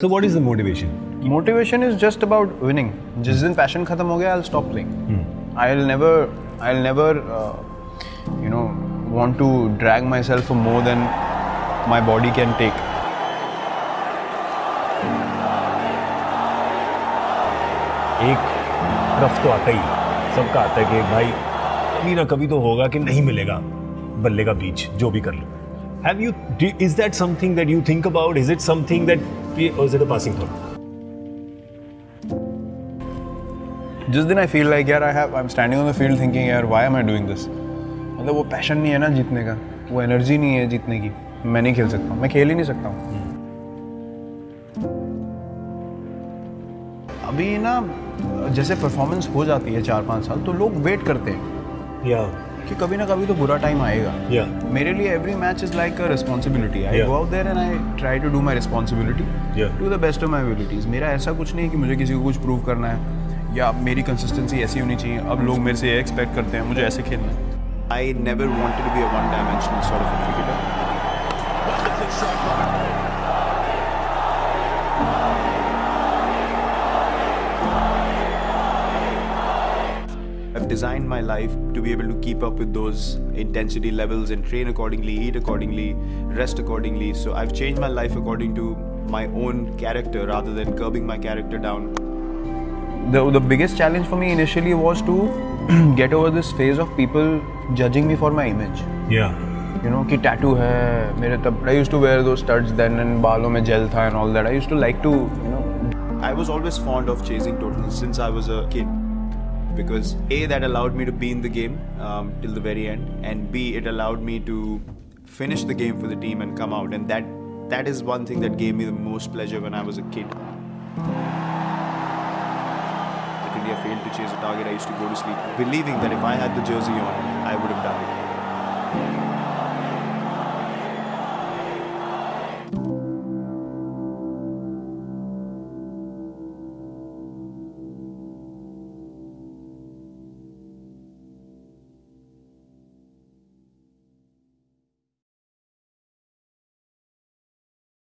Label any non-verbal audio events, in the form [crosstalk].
So what is the motivation? Motivation is just about winning. जिस दिन passion खत्म हो गया, I'll stop playing. I'll never, I'll never, uh, you know, want to drag myself for more than my body can take. एक rough तो आता ही सबका आता है कि भाई कभी ना कभी तो होगा कि नहीं मिलेगा बल्ले का बीच जो भी कर लो have you is that something that you think about is it something that is it a passing thought जिस दिन आई फील लाइक यार I have I am standing on the field thinking यार why am I doing this मतलब वो passion नहीं है ना जीतने का। वो एनर्जी नहीं है जीतने की। मैं नहीं खेल सकता मैं खेल ही नहीं सकता हूँ। अभी ना जैसे परफॉर्मेंस हो जाती है चार पाँच साल तो लोग वेट करते हैं। या कि कभी ना कभी तो बुरा टाइम आएगा। Yeah. मेरे लिए every match is like a responsibility I go out there and I try to do my responsibility to the best of my abilities मेरा ऐसा कुछ नहीं है कि मुझे किसी को कुछ प्रूव करना है या मेरी कंसिस्टेंसी ऐसी होनी चाहिए। अब लोग मेरे से ये एक्सपेक्ट करते हैं मुझे ऐसे खेलना है। I never wanted be be a one-dimensional designed my life to be able to keep up with those intensity levels and train accordingly, eat accordingly, rest accordingly. So I've changed my life according to my own character rather than curbing my character down. The, the biggest challenge for me initially was to [clears throat] get over this phase of people judging me for my image. Yeah. You know, ki tattoo hai, mere tab, I used to wear those studs then and balo mein gel tha and all that. I used to like to, you know. I was always fond of chasing totals since I was a kid. Because A, that allowed me to be in the game um, till the very end, and B, it allowed me to finish the game for the team and come out, and that that is one thing that gave me the most pleasure when I was a kid. If India failed to chase a target, I used to go to sleep believing that if I had the jersey on, I would have done it.